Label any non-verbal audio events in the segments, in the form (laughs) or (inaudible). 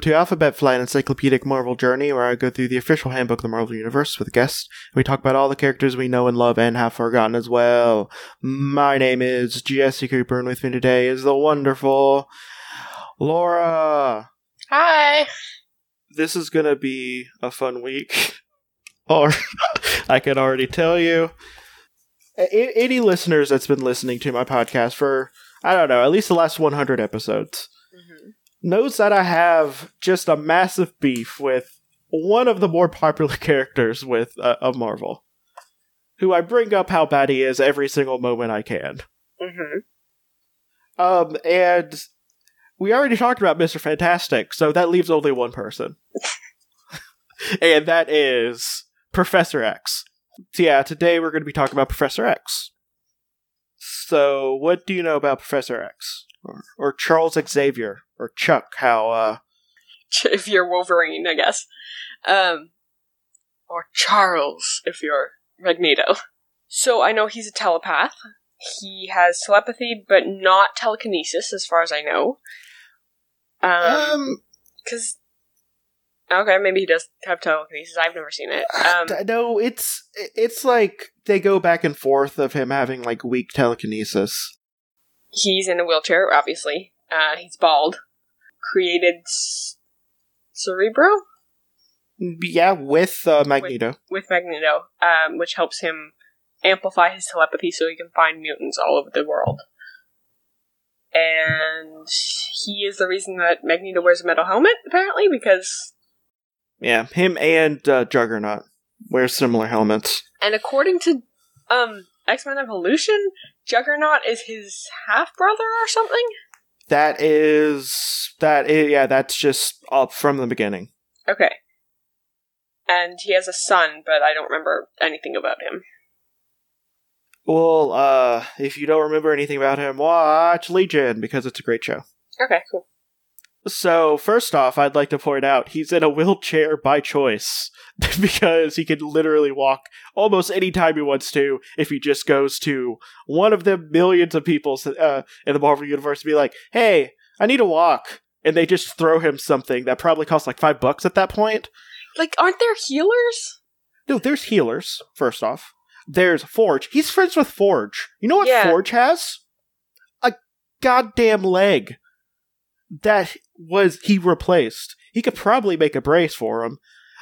welcome to Alphabet Flight Encyclopedic Marvel Journey, where I go through the official handbook of the Marvel Universe with guests. We talk about all the characters we know and love and have forgotten as well. My name is Jesse Cooper, and with me today is the wonderful Laura. Hi. This is gonna be a fun week, (laughs) or I can already tell you. A- any listeners that's been listening to my podcast for I don't know at least the last 100 episodes knows that I have just a massive beef with one of the more popular (laughs) characters with uh, of Marvel, who I bring up how bad he is every single moment I can. Mm-hmm. Um, and we already talked about Mister Fantastic, so that leaves only one person, (laughs) and that is Professor X. So yeah, today we're going to be talking about Professor X. So, what do you know about Professor X? Or, or Charles Xavier? Or Chuck, how, uh, If you're Wolverine, I guess. Um, or Charles, if you're Magneto. So I know he's a telepath. He has telepathy, but not telekinesis, as far as I know. Um, um, because okay, maybe he does have telekinesis. I've never seen it. Um, no, it's, it's like they go back and forth of him having, like, weak telekinesis. He's in a wheelchair, obviously. Uh, he's bald. Created C- Cerebro Yeah, with, uh, Magneto. with Magneto, um, which helps him amplify his telepathy so he can find mutants all over the world. And he is the reason that Magneto wears a metal helmet, apparently, because, Yeah, him and uh, Juggernaut wear similar helmets. and according to um, X Men Evolution, Juggernaut is his half brother or something. That is that is yeah, that's just up from the beginning. Okay. And he has a son, but I don't remember anything about him. Well, uh, if you don't remember anything about him, watch Legion because it's a great show. Okay, cool. So, first off, I'd like to point out he's in a wheelchair by choice (laughs) because he can literally walk almost any time he wants to if he just goes to one of the millions of people uh, in the Marvel Universe to be like, hey, I need a walk. And they just throw him something that probably costs like five bucks at that point. Like, aren't there healers? No, there's healers, first off. There's Forge. He's friends with Forge. You know what Yeah. Forge has? A goddamn leg that was he replaced. He could probably make a brace for him.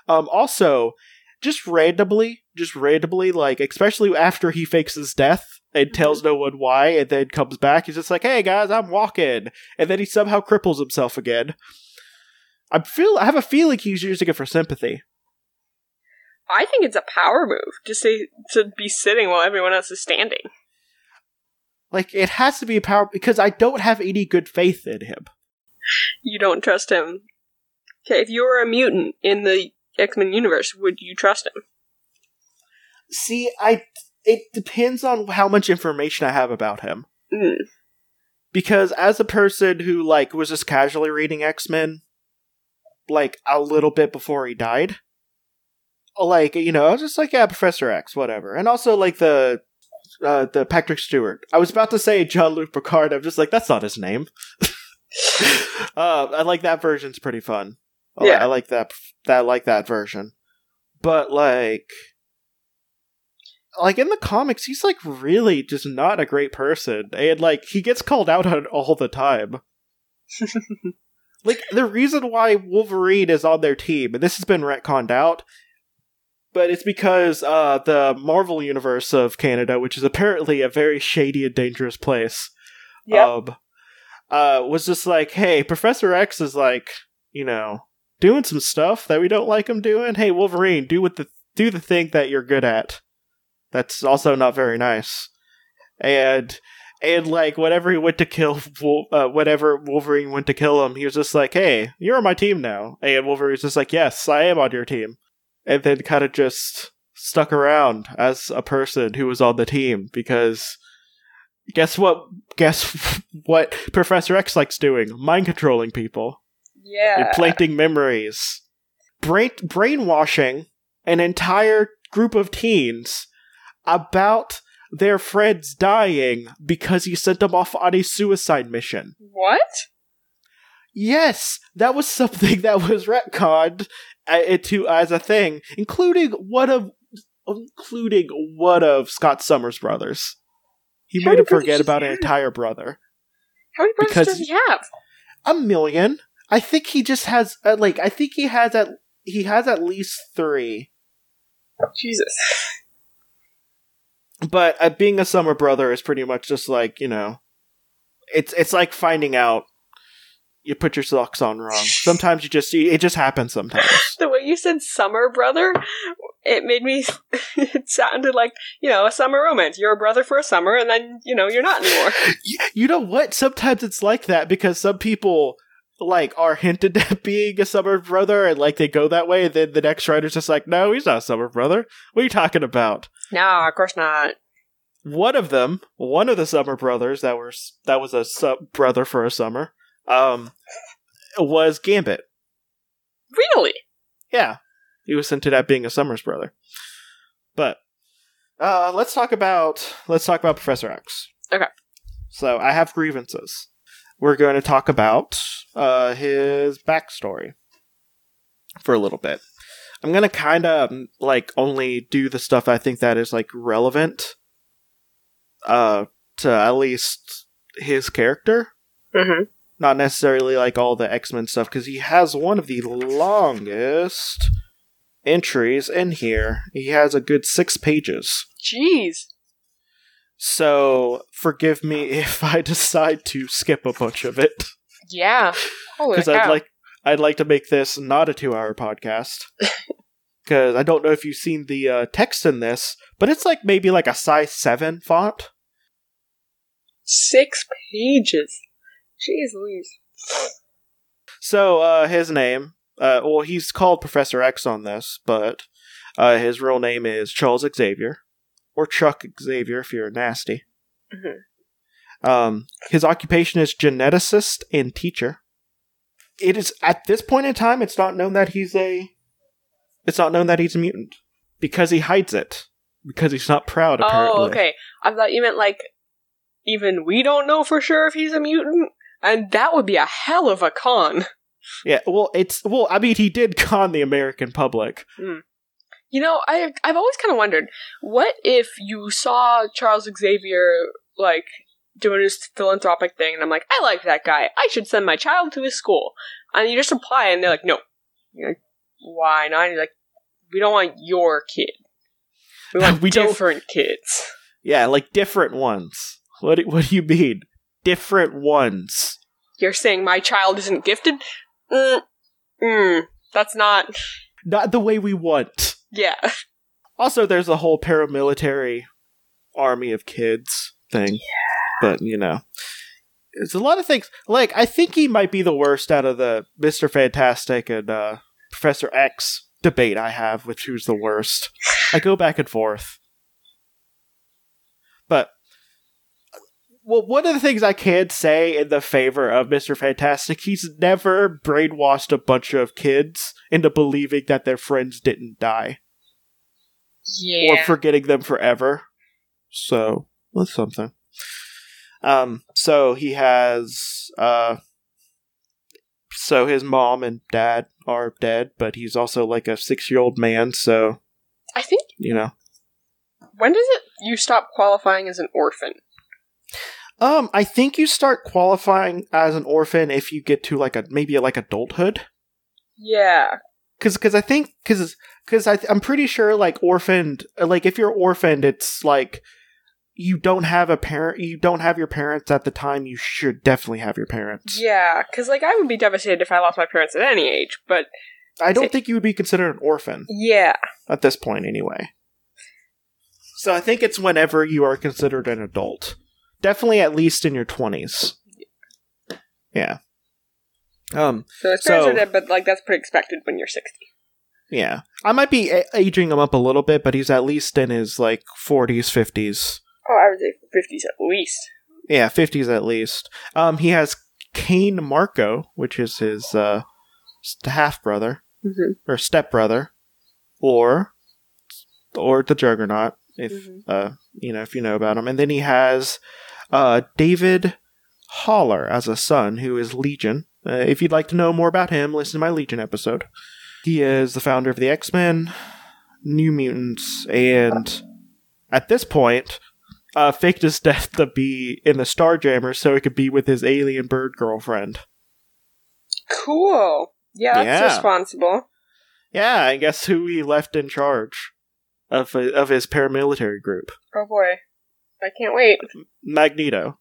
Um also, just randomly, just randomly, like especially after he fakes his death and tells no one why and then comes back, he's just like, Hey guys, I'm walking and then he somehow cripples himself again. I feel I have a feeling he's using it for sympathy. I think it's a power move to say to be sitting while everyone else is standing. Like it has to be a power because I don't have any good faith in him. You don't trust him. Okay, if you were a mutant in the X Men universe, would you trust him? See, I it depends on how much information I have about him. Mm. Because as a person who like was just casually reading X-Men like a little bit before he died, like, you know, I was just like, yeah, Professor X, whatever. And also like the uh, the Patrick Stewart. I was about to say Jean-Luc Picard. I'm just like, that's not his name. (laughs) uh, I like that version's pretty fun. I li- Yeah. I like that. That like that version. But like, like in the comics, he's like really just not a great person, and like he gets called out on it all the time. (laughs) like the reason why Wolverine is on their team, and this has been retconned out, but it's because uh, the Marvel universe of Canada, which is apparently a very shady and dangerous place, um, uh, was just like, hey, Professor X is like, you know, doing some stuff that we don't like him doing. Hey, Wolverine, do what the do the thing that you're good at. That's also not very nice. And and like whenever he went to kill, uh, whenever Wolverine went to kill him, he was just like, "Hey, you're on my team now." And Wolverine's just like, "Yes, I am on your team." And then kind of just stuck around as a person who was on the team because guess what? Guess (laughs) what? Professor X likes doing mind controlling people Yeah. implanting memories, brain brainwashing an entire group of teens about their friends dying because he sent them off on a suicide mission. what? Yes, that was something (laughs) that was retconned uh, into as a thing, including one of including one of Scott Summers' brothers. He How made him forget about does an entire brother. How many brothers does he have? A million. I think he just has uh, like I think he has at he has at least three. Jesus. But uh, being a summer brother is pretty much just like you know, it's it's like finding out you put your socks on wrong. (laughs) Sometimes you just it just happens sometimes. The way you said summer brother, it made me. (laughs) it sounded like you know a summer romance. You're a brother for a summer, and then you know you're not anymore. (laughs) you, you know what? Sometimes it's like that because some people like are hinted at (laughs) being a summer brother and like they go that way and then the next writer's just like no he's not a summer brother what are you talking about no, of course not. one of them one of the summer brothers that were that was a sub brother for a summer um was gambit Really? yeah he was hinted at being a summer's brother. But uh let's talk about let's talk about professor x. Okay. so i have grievances. We're going to talk about uh his backstory for a little bit. I'm going to kind of like only do the stuff i think that is like relevant uh to at least his character. Mm-hmm. not necessarily like all the X-Men stuff because he has one of the longest entries in here. He has a good 6 pages. Jeez. So, forgive me (laughs) if I decide to skip a bunch of it Yeah. (laughs) Cuz. I'd like I'd like to make this not a 2-hour podcast. (laughs) Cuz I don't know if you've seen the uh, text in this, but it's like maybe like a size 7 font. Six pages. Jeez Louise. So, uh, his name, uh, well, he's called Professor X on this, but uh, his real name is Charles Xavier, or Chuck Xavier if you're nasty. Mhm. Um, his occupation is geneticist and teacher. It is at this point in time, it's not known that he's a. It's not known that he's a mutant because he hides it because he's not proud. Apparently. Oh, okay. I thought you meant like even we don't know for sure if he's a mutant, and that would be a hell of a con. Yeah. Well, it's well. I mean, he did con the American public. Hmm. You know, I I've always kind of wondered, what if you saw Charles Xavier like doing his philanthropic thing, and I'm like, I like that guy. I should send my child to his school, and you just apply, and they're like, no. You're like, why not? And you're like, we don't want your kid. We want (laughs) We different kids. Yeah, like different ones. What do, what do you mean? Different ones. You're saying my child isn't gifted? Mm, mm, that's not. Not the way we want. Yeah. Also, there's a whole paramilitary army of kids thing. But, you know. It's a lot of things. Like, I think he might be the worst out of the Mr. Fantastic and uh, Professor X debate I have with who's the worst. I go back and forth. But well, one of the things I can say in the favor of Mr. Fantastic, he's never brainwashed a bunch of kids into believing that their friends didn't die Yeah. or forgetting them forever. So that's something. Um, so he has uh so his mom and dad are dead, but he's also like a six year old man, so I think you know. when does it you stop qualifying as an orphan? Um, I think you start qualifying as an orphan if you get to like a maybe like adulthood. Yeah. Cause, cause I think, cause, cause I, I'm pretty sure like orphaned, like if you're orphaned, it's like you don't have a parent, you don't have your parents at the time. You should definitely have your parents. Yeah, because like I would be devastated if I lost my parents at any age, but I don't think you would be considered an orphan yeah. at this point, anyway. So I think it's whenever you are considered an adult. Definitely at least in your twenties. Yeah. Um. So it's So- dead, but like that's pretty expected when you're sixty. Yeah. I might be a- aging him up a little bit, but he's at least in his like forties, fifties. Oh, I would say fifties at least. Yeah, fifties at least. Um. He has Cain Marko, which is his uh half brother Mm-hmm. or step brother, or or the Juggernaut. If Mhm. uh you know if you know about him, and then he has uh David Haller as a son, who is Legion. Uh, if you'd like to know more about him, listen to my Legion episode. He is the founder of the X Men, New Mutants, and at this point, uh, faked his death to be in the Starjammer so he could be with his alien bird girlfriend. Cool. Yeah, that's Yeah. responsible. Yeah, I guess who he left in charge of of his paramilitary group, Oh boy. I can't wait. Magneto,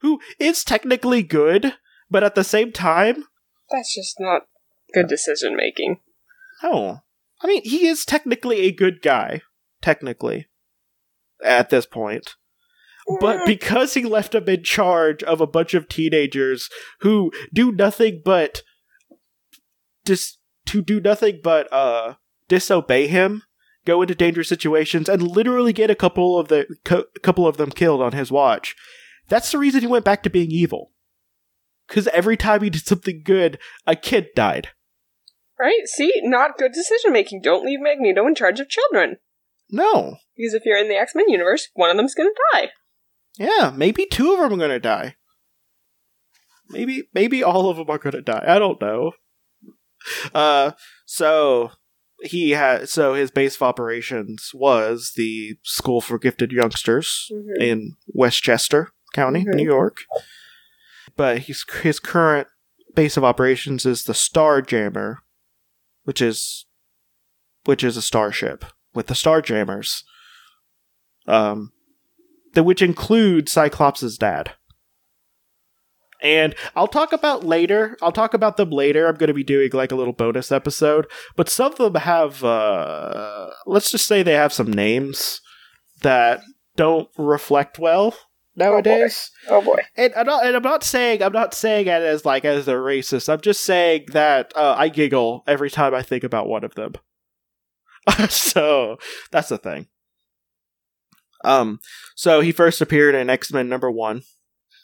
who is technically good, but at the same time, That's just not good decision making. no. I mean, he is technically a good guy, technically, at this point. But because he left him in charge of a bunch of teenagers who do nothing but dis- to do nothing but uh disobey him, go into dangerous situations, and literally get a couple of the co- couple of them killed on his watch. That's the reason he went back to being evil. Because every time he did something good, a kid died. Right? See? Not good decision making. Don't leave Magneto in charge of children. No, Because if you're in the X Men universe, one of them's gonna die. yeah, maybe two of them are gonna die. Maybe, maybe all of them are gonna die. I don't know. Uh, so he had so his base of operations was the School for Gifted Youngsters Mhm. in Westchester County, Mhm. New York. But he's his current base of operations is the Starjammer, which is which is a starship with the Starjammers. Um, the which includes Cyclops' dad. And I'll talk about later. I'll talk about them later. I'm going to be doing like a little bonus episode. But some of them have, uh, let's just say they have some names that don't reflect well nowadays. Oh boy. And I'm not, and I'm not saying I'm not saying it as like as a racist. I'm just saying that uh, I giggle every time I think about one of them. (laughs) so that's the thing. Um, so he first appeared in X Men number one.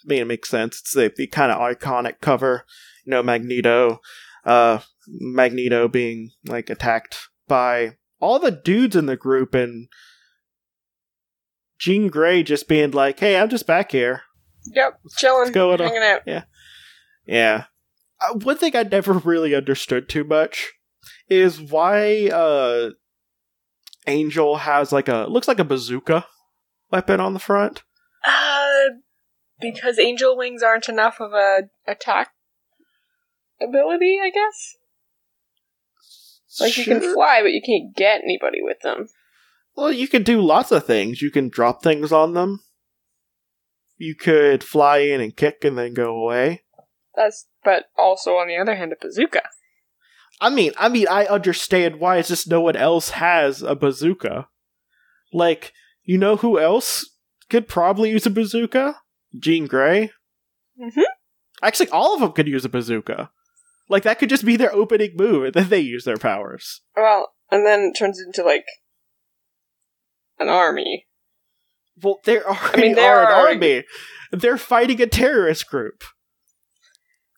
I mean, it makes sense. It's the, the kind of iconic cover. You know, Magneto, uh, Magneto being like attacked by all the dudes in the group, and Jean Grey just being like, "Hey, I'm just back here." Yep. Chilling. going on? hanging out. Yeah. Uh, one thing I never really understood too much is why uh Angel has like a looks like a bazooka weapon on the front. Uh, because angel wings aren't enough of a attack ability, I guess. Like you can fly, but you can't get anybody with them. Well, you can do lots of things. You can drop things on them. You could fly in and kick and then go away. That's but also on the other hand, a bazooka. I mean, I mean, I understand why it's just no one else has a bazooka. Like, you know who else could probably use a bazooka? Jean Grey. Mhm. Actually, all of them could use a bazooka. Like that could just be their opening move, and then they use their powers. Well, and then it turns into like an army. Well, they already mean, (laughs) they are an are- army. They're fighting a terrorist group.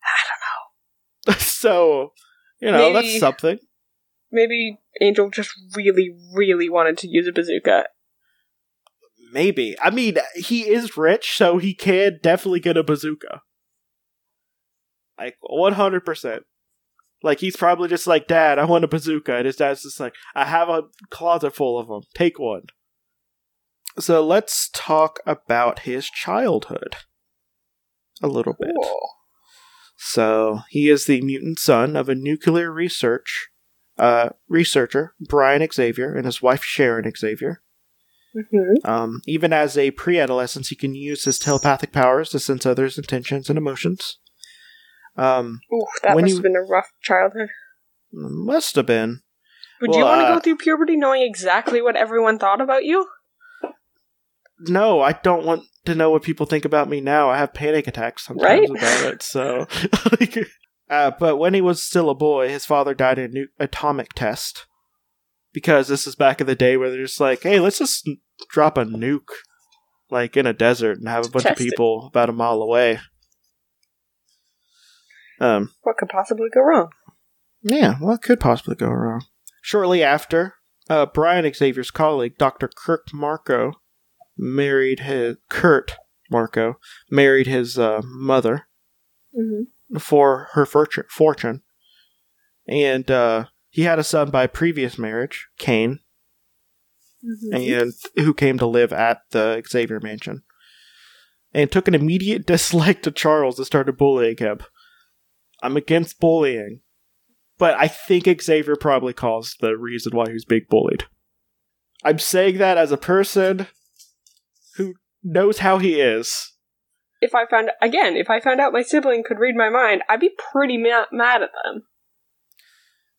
I don't know. (laughs) so, you know, Maybe- that's something. Maybe Angel just really, really wanted to use a bazooka. Maybe. I mean, he is rich, so he can definitely get a bazooka. Like, 100%. Like, he's probably just like, Dad, I want a bazooka. And his dad's just like, I have a closet full of them. Take one. So let's talk about his childhood. A little bit. So he is the mutant son of a nuclear research uh, researcher, Brian Xavier, and his wife Sharon Xavier. Mm-hmm. Um, even as a pre-adolescent, he can use his telepathic powers to sense others' intentions and emotions. Um, Ooh, that When must you- have been a rough childhood. must have been. Would you want to uh, go through puberty knowing exactly what everyone thought about you? No, I don't want to know what people think about me now. I have panic attacks sometimes Right? about it. So, (laughs) like, uh, but when he was still a boy, his father died in a nu- atomic test because this is back in the day where they're just like, "Hey, let's just drop a nuke like in a desert and have a bunch of Test it. people about a mile away." Um, What could possibly go wrong? yeah, what could possibly go wrong? Shortly after, uh, Brian Xavier's colleague, Dr. Kirk Marko, married his Kurt Marko married his uh, mother, Mm-hmm. for her fortune, fortune. and uh, he had a son by previous marriage, Cain, Mm-hmm. and who came to live at the Xavier Mansion, and took an immediate (laughs) dislike to Charles and started bullying him. I'm against bullying, but I think Xavier probably caused the reason why he was being bullied. I'm saying that as a person who knows how he is. If I found again, if I found out my sibling could read my mind, I'd be pretty ma- mad at them.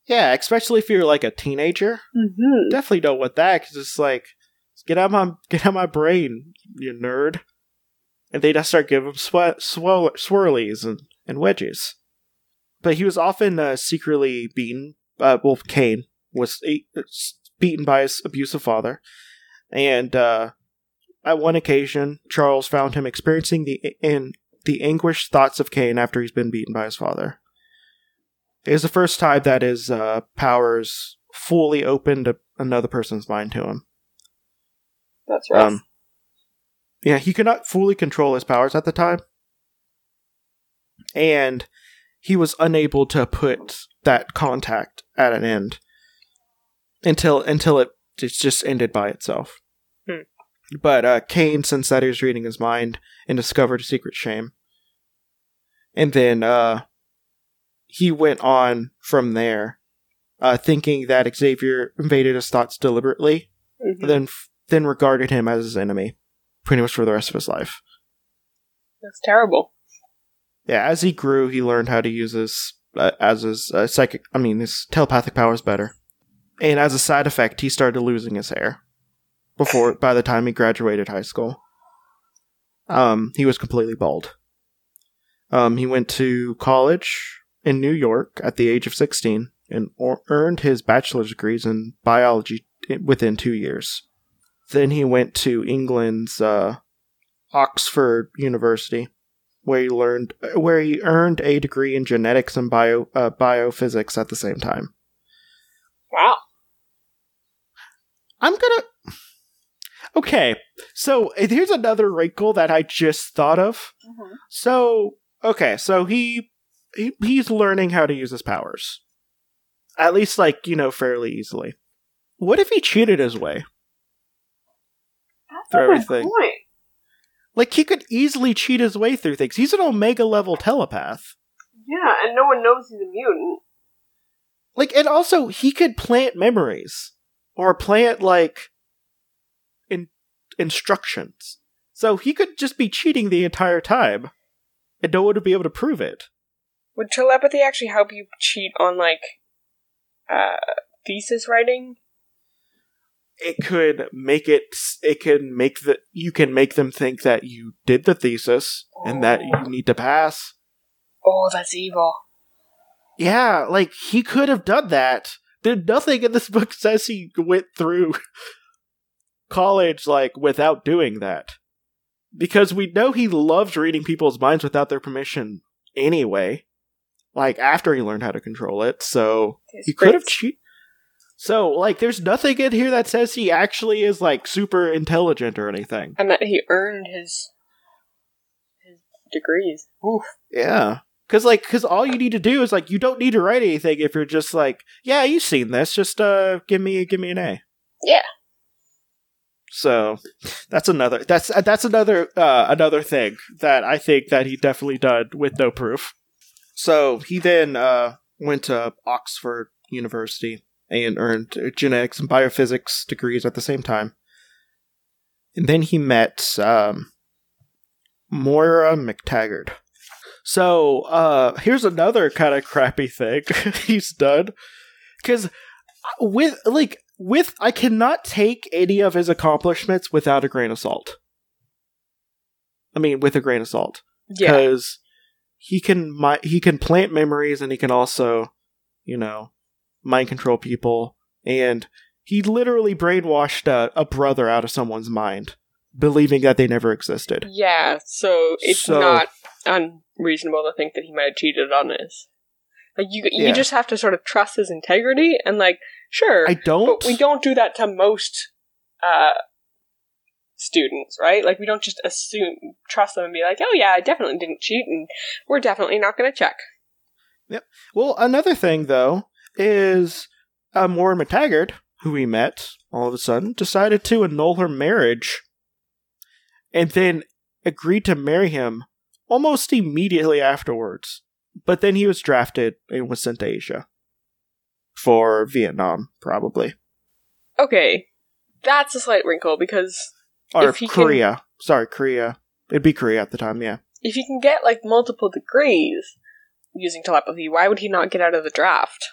Yeah, especially if you're like a teenager. Mm-hmm. Definitely don't want that because it's like, get out my (laughs) get out my brain, you nerd. And they just start giving him swe- swirl- swirlies and, and wedges. But he was often uh, secretly beaten. Uh, well, Cain was beaten by his abusive father, and uh, at one occasion, Charles found him experiencing the in the anguished thoughts of Cain after he's been beaten by his father. It is the first time that his uh, powers fully opened a, another person's mind to him. That's right. Um, yeah, he could not fully control his powers at the time, and he was unable to put that contact at an end until until it just just ended by itself. Hmm. But uh, Cain, since that he was reading his mind and discovered a secret shame, and then uh, he went on from there, uh, thinking that Xavier invaded his thoughts deliberately Mhm. then then regarded him as his enemy, pretty much for the rest of his life. That's terrible. Yeah, as he grew, he learned how to use his uh, as his uh, psychic, I mean, his telepathic powers better, and as a side effect, he started losing his hair. Before, by the time he graduated high school, um, he was completely bald. Um, he went to college in New York at the age of sixteen and or- earned his bachelor's degrees in biology within two years. Then he went to England's uh, Oxford University, where he learned where he earned a degree in genetics and bio uh, biophysics at the same time. Wow. I'm gonna. Okay, so here's another wrinkle that I just thought of. Mm-hmm. So okay, so he, he he's learning how to use his powers, at least like you know fairly easily. What if he cheated his way? That's good everything. point. Like he could easily cheat his way through things. He's an omega level telepath. Yeah, and no one knows he's a mutant. Like, and also he could plant memories or plant like in instructions. So he could just be cheating the entire time, and no one would be able to prove it. Would telepathy actually help you cheat on like uh thesis writing? It could make it. It can make the. You can make them think that you did the thesis and that you need to pass. Oh, that's evil. Yeah, like he could have done that. There nothing in this book (laughs) says he went through (laughs) college like without doing that. Because we know he loves reading people's minds without their permission anyway. Like after he learned how to control it, so His he could have cheated. So like there's nothing in here that says he actually is like super intelligent or anything. and that he earned his his degrees. Oof. Yeah. Cause like, cause all you need to do is like, you don't need to write anything if you're just like, yeah, you've seen this. Just uh, give me, give me an A. Yeah. So that's another. That's that's another uh, another thing that I think that he definitely done with no proof. So he then uh, went to Oxford University and earned genetics and biophysics degrees at the same time. And then he met um, Moira MacTaggert. So uh, here's another kind of crappy thing (laughs) he's done because with like with I cannot take any of his accomplishments without a grain of salt. I mean, with a grain of salt Yeah. because he can mi- he can plant memories and he can also, you know, mind control people and he literally brainwashed a, a brother out of someone's mind, believing that they never existed. Yeah, so it's So- not unreasonable to think that he might have cheated on this. Like you, you Yeah. just have to sort of trust his integrity and like, sure, I don't. but we don't do that to most uh students, right? Like we don't just assume trust them and be like, "Oh yeah, I definitely didn't cheat and we're definitely not going to check." Yep. Well, another thing though is uh, Moira MacTaggert, who we met, all of a sudden decided to annul her marriage, and then agreed to marry him almost immediately afterwards. But then he was drafted and was sent to Asia for Vietnam, probably, Okay. That's a slight wrinkle because or he can- Korea. Sorry, Korea. It'd be Korea at the time. Yeah. if you can get like multiple degrees using telepathy, why would he not get out of the draft?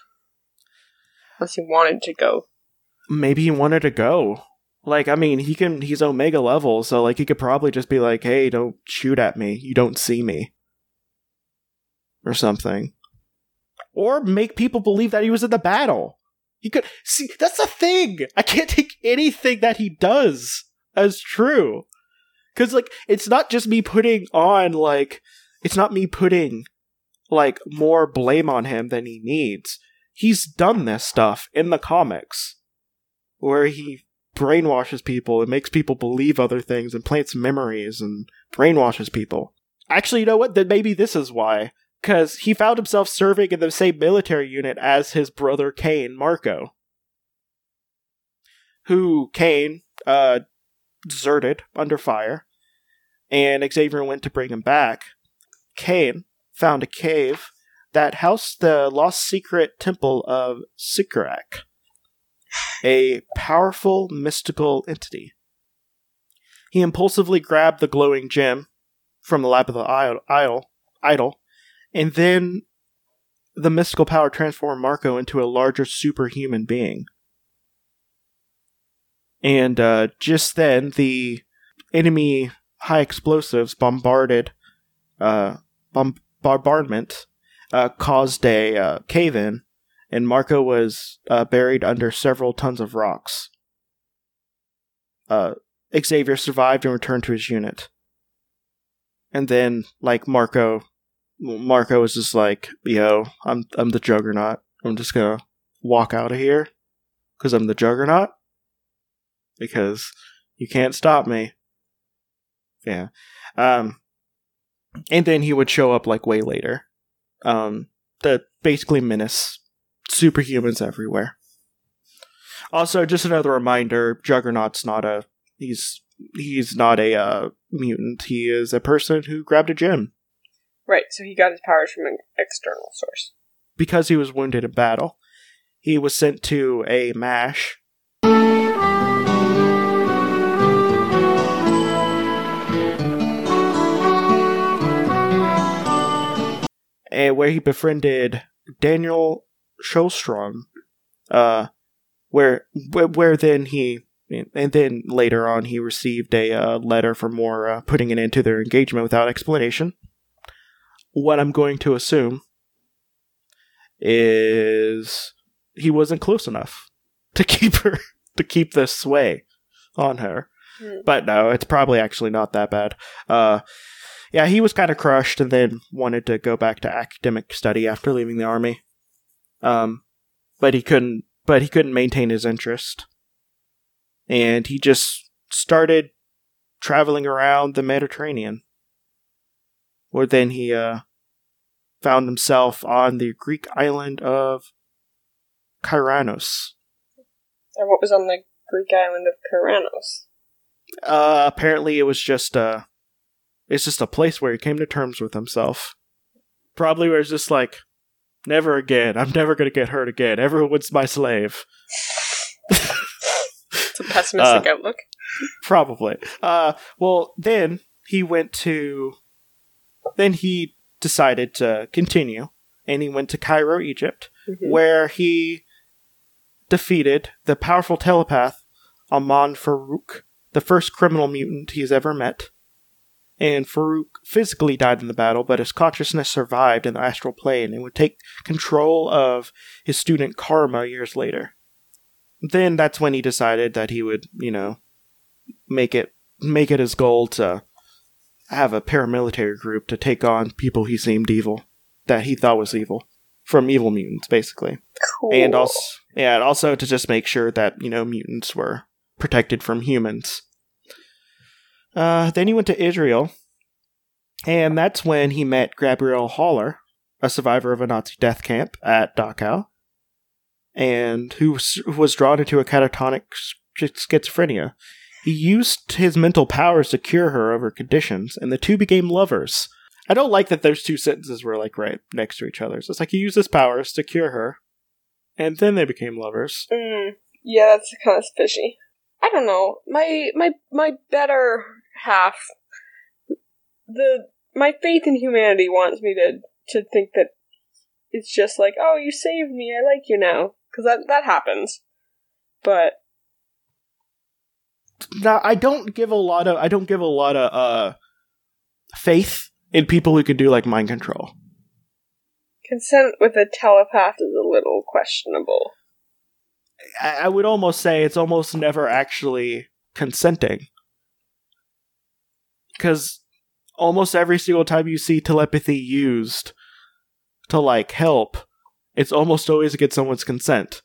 Unless he wanted to go. maybe he wanted to go. Like, I mean, he can, he's Omega level, so, like, he could probably just be like, hey, don't shoot at me. You don't see me. Or something. Or make people believe that he was in the battle. He could, see, that's the thing! I can't take anything that he does as true. Cause, like, it's not just me putting on, like, it's not me putting, like, more blame on him than he needs. He's done this stuff in the comics where he brainwashes people and makes people believe other things and plants memories and brainwashes people. Actually, you know what? Then maybe this is why. Because he found himself serving in the same military unit as his brother Cain, Marko. Who, Cain, uh, deserted under fire, and Xavier went to bring him back. Cain found a cave that housed the lost secret temple of Cyttorak a powerful mystical entity. He impulsively grabbed the glowing gem from the lap of the idol, idol and then the mystical power transformed Marko into a larger superhuman being. And uh, just then, the enemy high explosives bombarded uh, bomb- bombardment uh, caused a uh, cave in and Marko was uh, buried under several tons of rocks. Uh, Xavier survived and returned to his unit. And then, like Marko, Marko was just like, "Yo, I'm I'm the Juggernaut. I'm just gonna walk out of here because I'm the Juggernaut because you can't stop me." Yeah. Um, and then he would show up like way later. Um, the basically menace superhumans everywhere. Also, just another reminder: Juggernaut's not a he's he's not a uh, mutant. He is a person who grabbed a gem Right, so he got his powers from an external source. because he was wounded in battle. He was sent to a mash. And where he befriended Daniel Shomron, uh, where where, where then he and then later on he received a uh, letter for more uh, putting an end to their engagement without explanation. What I'm going to assume is he wasn't close enough to (laughs) keep her to keep the sway on her. Hmm. But no, it's probably actually not that bad. Uh, yeah, he was kind of crushed and then wanted to go back to academic study after leaving the army. Um, but he couldn't. But he couldn't maintain his interest, and he just started traveling around the Mediterranean. Where then he uh, found himself on the Greek island of Kyranos. And what was on the Greek island of Karanos? Uh, apparently, it was just uh, it's just a place where he came to terms with himself. Probably where it's just like, never again. I'm never gonna get hurt again. Everyone's my slave. It's a pessimistic outlook. Probably. Uh, well, then he went to. Then he decided to continue, and he went to Cairo, Egypt, Mhm. where he defeated the powerful telepath Amahl Farouk, the first criminal mutant he's ever met. And Farouk physically died in the battle, but his consciousness survived in the astral plane and would take control of his student Karma years later. Then that's when he decided that he would, you know, make it make it his goal to have a paramilitary group to take on people he seemed evil, that he thought was evil, from evil mutants, basically Cool. and also yeah, and also to just make sure that you know mutants were protected from humans. Uh, then he went to Israel, and that's when he met Gabrielle Haller, a survivor of a Nazi death camp at Dachau, and who was, who was drawn into a catatonic schizophrenia. He used his mental powers to cure her of her conditions, and the two became lovers. I don't like that those two sentences were like right next to each other. So it's like he used his powers to cure her, and then they became lovers. Mm, yeah, that's kind of fishy. I don't know. My my my better half, the my faith in humanity wants me to to think that it's just like, oh, you saved me. I like you now because that that happens. But now I don't give a lot of I don't give a lot of uh faith in people who can do like mind control. Consent with a telepath is a little questionable. I, I would almost say it's almost never actually consenting. Because almost every single time you see telepathy used to like help, it's almost always to get someone's consent.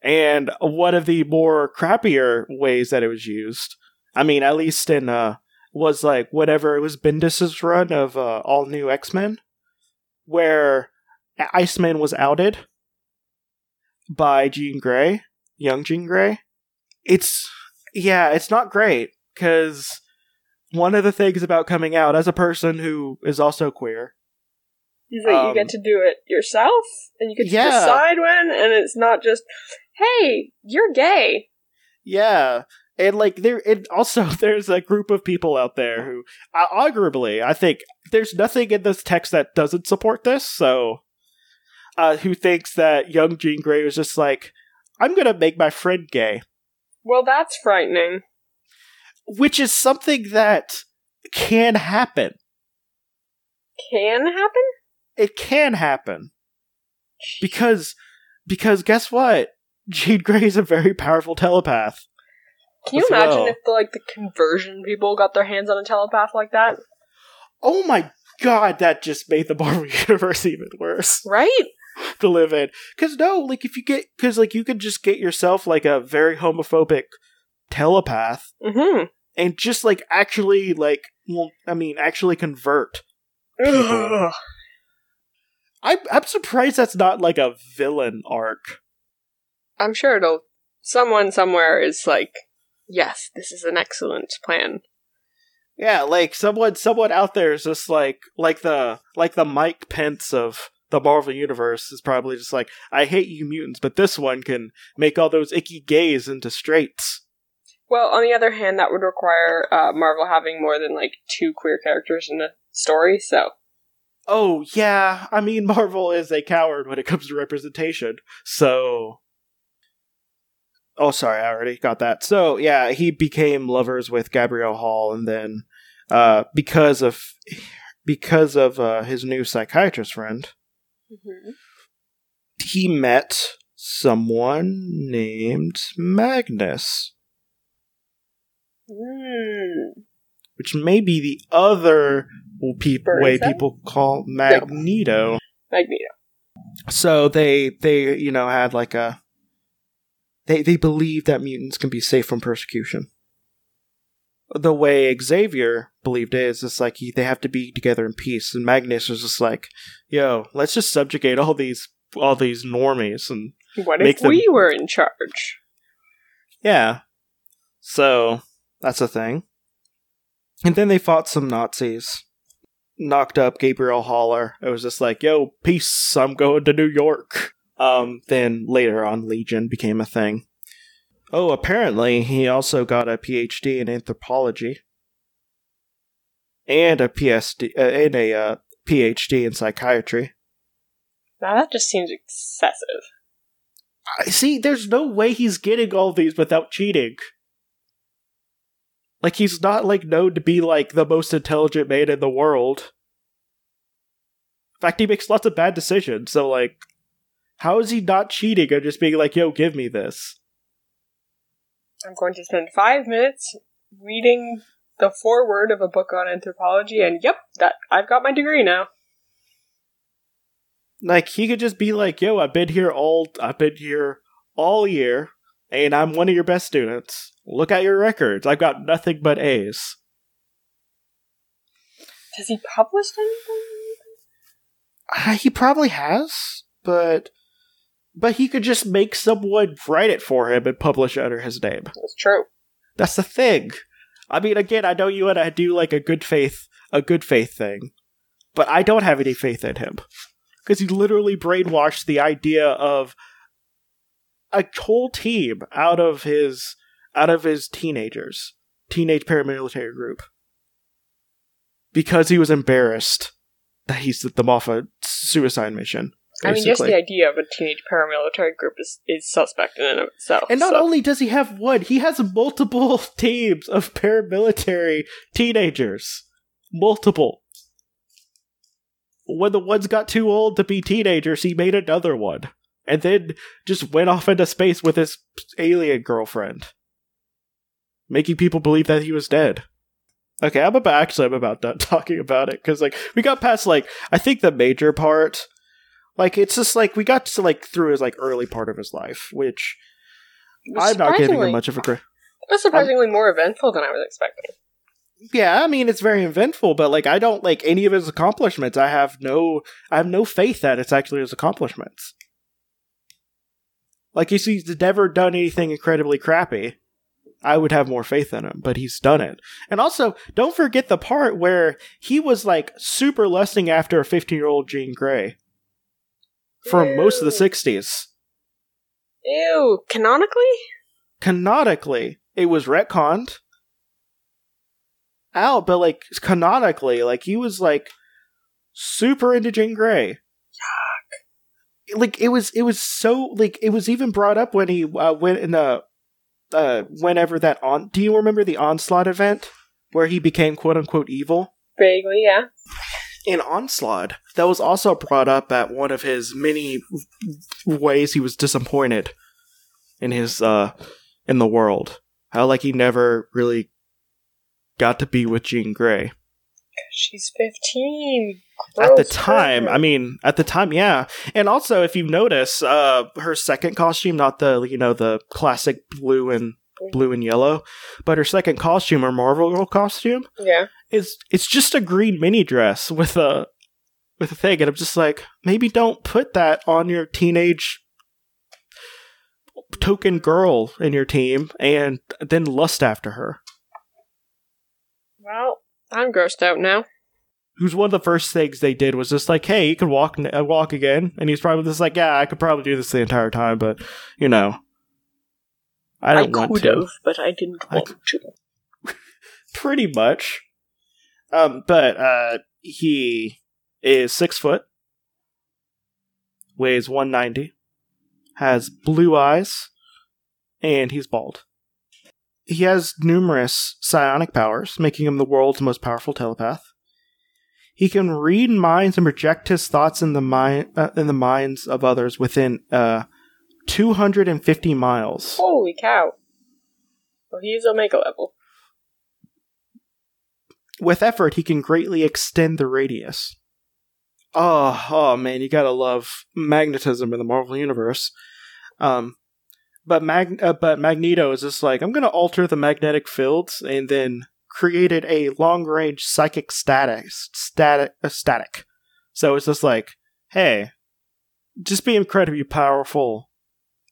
And one of the more crappier ways that it was used, I mean, at least in uh, was like whatever it was Bendis's run of uh, all new X Men, where Iceman was outed by Jean Grey, young Jean Grey. It's yeah, it's not great because one of the things about coming out as a person who is also queer is that um, you get um, to do it yourself and you get to yeah. decide when, and it's not just hey, you're gay. Yeah. And like there, and also (laughs) there's a group of people out there who, uh, arguably, I think there's nothing in this text that doesn't support this. So, uh, who thinks that young Jean Grey was just like, I'm gonna make my friend gay. Well, that's frightening. Which is something that can happen. Can happen. It can happen because because guess what? Jean Grey is a very powerful telepath. Can you imagine well. if the like the conversion people got their hands on a telepath like that? Oh my god, that just made the Marvel (laughs) universe even worse. Right? to live in. Cause no, like if you get cause like you could just get yourself like a very homophobic telepath mm-hmm. And just like actually like well I mean actually convert. I'm I'm surprised that's not like a villain arc. I'm sure it'll. Someone somewhere is like, yes, this is an excellent plan. Yeah, like someone, someone out there is just like, like the, like the Mike Pence of the Marvel universe is probably just like, I hate you mutants, but this one can make all those icky gays into straights. Well, on the other hand, that would require uh, Marvel having more than like two queer characters in the story. So. Oh yeah, I mean (laughs) Marvel is a coward when it comes to representation. So Oh, sorry, I already got that. So yeah, he became lovers with Gabrielle Hall, and then uh, because of because of uh, his new psychiatrist friend, mm-hmm. he met someone named Magnus, mm. which may be the other way people call Magneto. No. Magneto. So they they you know had like a they they believe that mutants can be safe from persecution. The way Xavier believed it is just like he, they have to be together in peace, and Magnus was just like, "Yo, let's just subjugate all these all these normies and what if them... we were in charge?" Yeah, so that's a thing. And then they fought some Nazis, knocked up Gabrielle Haller. It was just like, "Yo, peace! I'm going to New York." Um, then later on, Legion became a thing. Oh, apparently he also got a PhD in anthropology and a PSD uh, and a uh, PhD in psychiatry. Now that just seems excessive. I see. There's no way he's getting all these without cheating. Like he's not like known to be like the most intelligent man in the world. In fact, he makes lots of bad decisions. So like, how is he not cheating or just being like, yo, give me this? I'm going to spend five minutes reading the foreword of a book on anthropology, and yep, that I've got my degree now. Like he could just be like, "Yo, I've been here all, I've been here all year. And I'm one of your best students. Look at your records. I've got nothing but A's. Has he published anything? Uh, he probably has, but but he could just make someone write it for him and publish it under his name. That's true. That's the thing. I mean, again, I know you want to do like a good faith, a good faith thing, but I don't have any faith in him because he literally brainwashed the idea of a whole team out of his out of his teenagers, teenage paramilitary group, because he was embarrassed that he's them off a suicide mission. I mean, just the idea of a teenage paramilitary group is, is suspect in and of itself. And not so- only does he have one, he has multiple (laughs) teams of paramilitary teenagers. Multiple. When the ones got too old to be teenagers, he made another one. And then just went off into space with his alien girlfriend. Making people believe that he was dead. Okay, I'm about actually I'm about done (laughs) talking about it because like we got past like I think the major part, like it's just like we got to like through his like early part of his life, which I'm not giving him much of a credit. It was surprisingly more eventful than I was expecting. Yeah, I mean it's very eventful, but like I don't like any of his accomplishments. I have no I have no faith that it's actually his accomplishments. Like if he's never done anything incredibly crappy, I would have more faith in him, but he's done it. And also, don't forget the part where he was like super lusting after a 15 year old Jean Grey for most of the 60s. Ew, canonically? canonically it was retconned out, but like canonically, like he was like super into Jean Grey. Like it was, it was so like it was even brought up when he uh, went in the uh whenever that on. Do you remember the onslaught event where he became quote unquote evil? Vaguely, yeah. in Onslaught, that was also brought up at one of his many ways he was disappointed in his uh in the world. How like he never really got to be with Jean Grey. She's 15. at the time. I mean, at the time, yeah. And also if you notice, uh her second costume, not the you know, the classic blue and blue and yellow, but her second costume, her Marvel Girl costume, Yeah. it's it's just a green mini dress with a with a thing, and I'm just like, maybe don't put that on your teenage token girl in your team, and then lust after her. Well, I'm grossed out now. Who's one of the first things they did was just like, hey, you can walk n- uh, walk again, and he's probably just like, yeah, I could probably do this the entire time, but you know, I don't want could to. have, but I didn't I want to. (laughs) pretty much. Um, but uh, he is six foot, weighs one ninety, has blue eyes, and he's bald. He has numerous psionic powers, making him the world's most powerful telepath. He can read minds and project his thoughts in the mind uh, in the minds of others within uh, 250 miles. Holy cow. Well, he's Omega level. with effort, he can greatly extend the radius. Oh, oh man, you gotta love magnetism in the Marvel universe. Um, but Mag, uh, but Magneto is just like I'm gonna alter the magnetic fields and then created a long range psychic static, static, uh, static. So it's just like, hey, just be incredibly powerful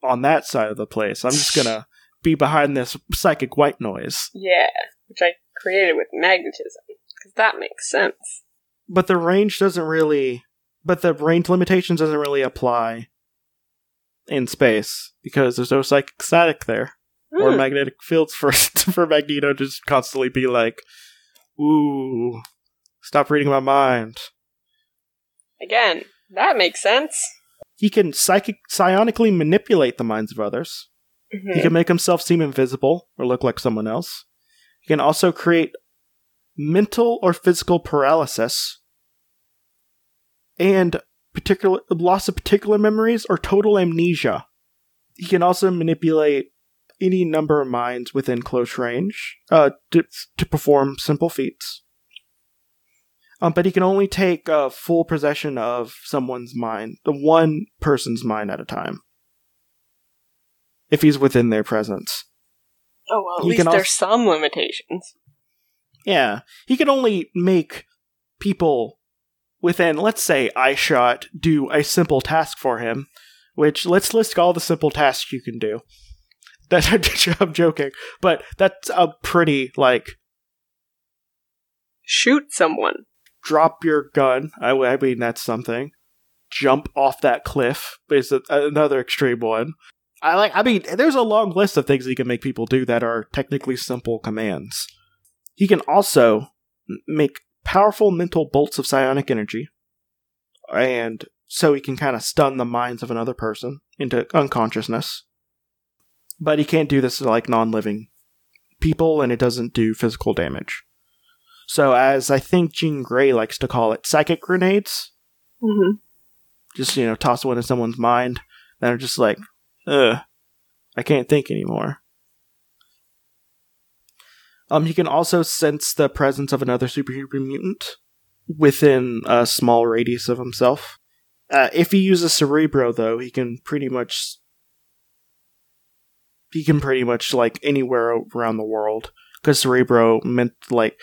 on that side of the place. I'm just gonna be behind this psychic white noise. Yeah, which I created with magnetism. Because that makes sense. but the range doesn't really but the range limitations doesn't really apply in space because there's no psychic static there or Hmm. magnetic fields for (laughs) for Magneto to just constantly be like, "Ooh, stop reading my mind." Again, that makes sense. He can psychic psionically manipulate the minds of others. Mhm. He can make himself seem invisible or look like someone else. He can also create mental or physical paralysis and particular loss of particular memories or total amnesia. He can also manipulate any number of minds within close range uh, to, to perform simple feats. Um, but he can only take uh, full possession of someone's mind, the one person's mind at a time if he's within their presence. Oh well, at He least can there's some limitations. Yeah, he can only make people within, let's say, eyeshot do a simple task for him. Which let's list all the simple tasks you can do. (laughs) That (laughs) I'm joking, but that's a pretty like Shoot someone. drop your gun. I, I mean, that's something. Jump off that cliff is a, another extreme one. I like. I mean, there's a long list of things he can make people do that are technically simple commands. He can also make powerful mental bolts of psionic energy, and so he can kind of stun the minds of another person into unconsciousness. But he can't do this to like non-living people, and it doesn't do physical damage. So, as I think Jean Grey likes to call it, psychic grenades. Mm-hmm. Just, you know, toss one in someone's mind. Then are just like, ugh, I can't think anymore. Um, he can also sense the presence of another superhuman mutant within a small radius of himself. Uh, if he uses Cerebro, though, he can pretty much. He can pretty much, like, anywhere around the world. Because Cerebro meant, like,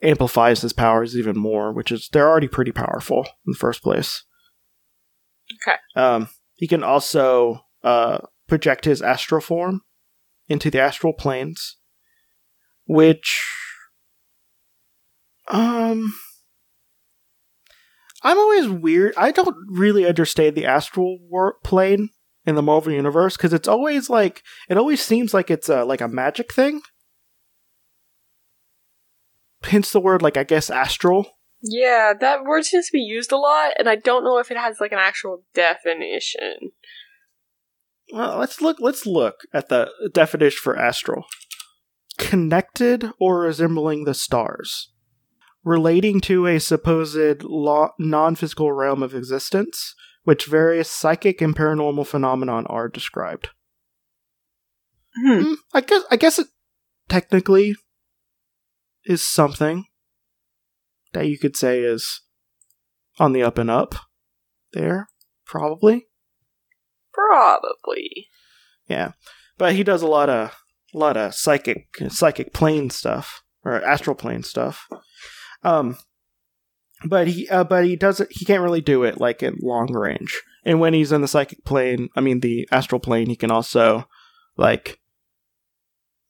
amplifies his powers even more, which is they're already pretty powerful in the first place. Okay. Um, he can also uh, project his astral form into the astral planes, which um I'm always weird. I don't really understand the astral war- plane in the Marvel universe because it's always like it always seems like it's a, like a magic thing. Hence the word like I guess astral. Yeah, that word seems to be used a lot, and I don't know if it has like an actual definition. Well, let's look. Let's look at the definition for astral: connected or resembling the stars, relating to a supposed lo- non-physical realm of existence, which various psychic and paranormal phenomenon are described. Hmm. Hmm, I guess. I guess it technically is something that you could say is on the up and up. There, probably. Probably. Yeah, but he does a lot of a lot of psychic psychic plane stuff or astral plane stuff. Um, but he uh, but he doesn't he can't really do it like at long range. And when he's in the psychic plane, I mean the astral plane, he can also like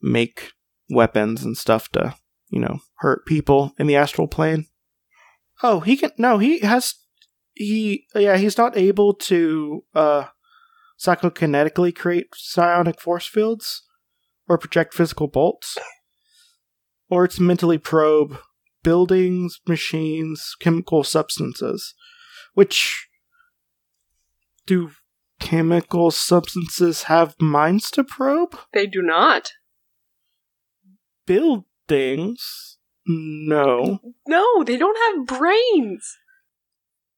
make weapons and stuff to you know hurt people in the astral plane. Oh, he can no, he has he yeah he's not able to uh psychokinetically create psionic force fields or project physical bolts or it's mentally probe buildings machines chemical substances which do chemical substances have minds to probe They do not. buildings no No, they don't have brains.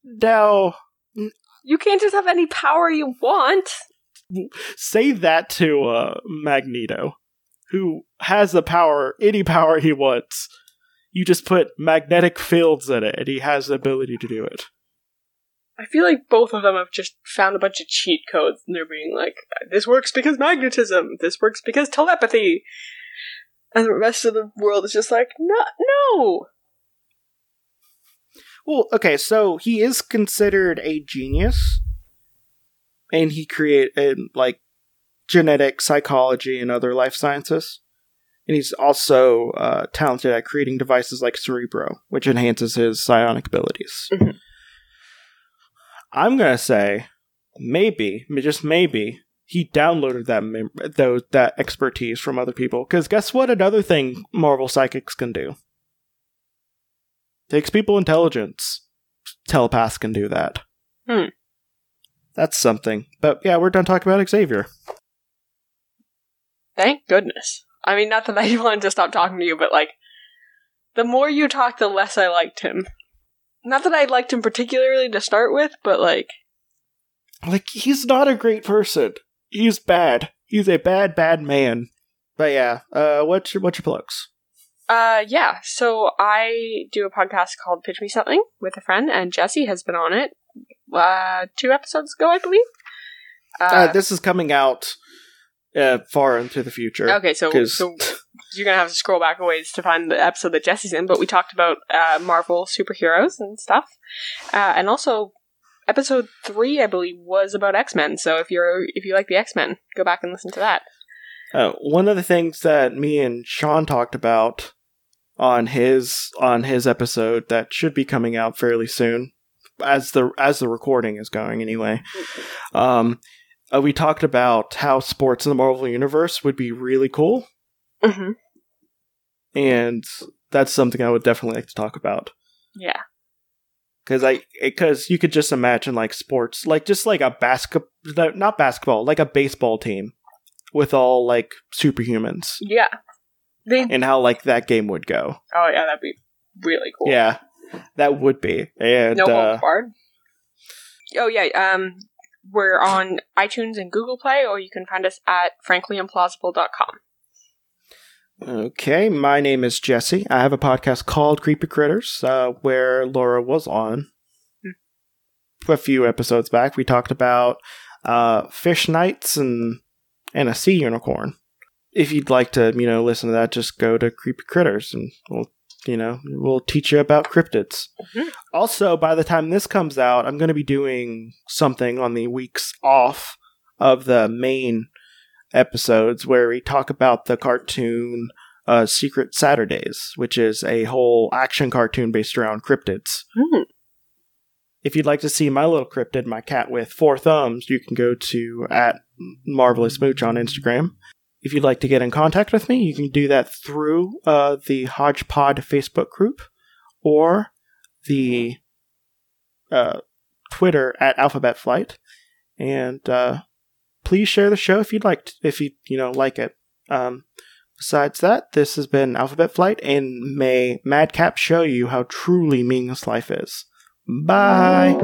now You can't just have any power you want. Say that to uh, Magneto, who has the power, any power he wants. You just put magnetic fields in it, and he has the ability to do it. I feel like both of them have just found a bunch of cheat codes and they're being like, this works because magnetism, this works because telepathy. And the rest of the world is just like, no, no. Well, okay, so he is considered a genius, and he created like genetic psychology and other life sciences. And he's also uh, talented at creating devices like Cerebro, which enhances his psionic abilities. Mhm. I'm gonna say, maybe, just maybe, he downloaded that mem- those that expertise from other people. Because guess what? Another thing Marvel psychics can do takes people intelligence. Telepaths can do that. Hmm. That's something. But yeah, we're done talking about Xavier. Thank goodness. I mean, not that I (laughs) wanted to stop talking to you, but like, the more you talk, the less I liked him. Not that I liked him particularly to start with, but like, Like he's not a great person. He's bad. He's a bad, bad man. But yeah, uh, what's your what's your plugs? uh, yeah. So I do a podcast called Pitch Me Something with a friend, and Jesse has been on it, uh, two episodes ago, I believe. Uh, Uh, this is coming out uh, far into the future. Okay, so 'Cause- so (laughs) you're gonna have to scroll back a ways to find the episode that Jesse's in. But we talked about uh, Marvel superheroes and stuff, uh, and also episode three, I believe, was about X Men. So if you're if you like the X Men, go back and listen to that. Uh, one of the things that me and Sean talked about on his on his episode that should be coming out fairly soon, as the as the recording is going anyway. Um, uh, we talked about how sports in the Marvel universe would be really cool, hmm and that's something I would definitely like to talk about. Yeah. because I because you could just imagine like sports like just like a basketball not basketball like a baseball team with all like superhumans Yeah. They. and how like that game would go. Oh yeah, that'd be really cool. Yeah, that would be and No uh, barred. Oh yeah. Um, we're on iTunes and Google Play, or you can find us at franklyimplausible.com. okay. My name is Jesse. I have a podcast called Creepy Critters uh, where Laura was on a few episodes back. We talked about uh, fish nights and and a sea unicorn. If you'd like to, you know, listen to that, just go to Creepy Critters and we'll, you know, we'll teach you about cryptids. Mhm. Also, by the time this comes out, I'm going to be doing something on the weeks off of the main episodes where we talk about the cartoon uh, Secret Saturdays, which is a whole action cartoon based around cryptids. Hmm. If you'd like to see my little cryptid, my cat with four thumbs, you can go to at marvelous mooch on Instagram. If you'd like to get in contact with me, you can do that through uh, the Hodgepod Facebook group or the uh, Twitter at Alphabet Flight. And uh, please share the show if you'd like, to, if you you know like it. Um, besides that, this has been Alphabet Flight, and may Madcap show you how truly meaningless life is. Bye.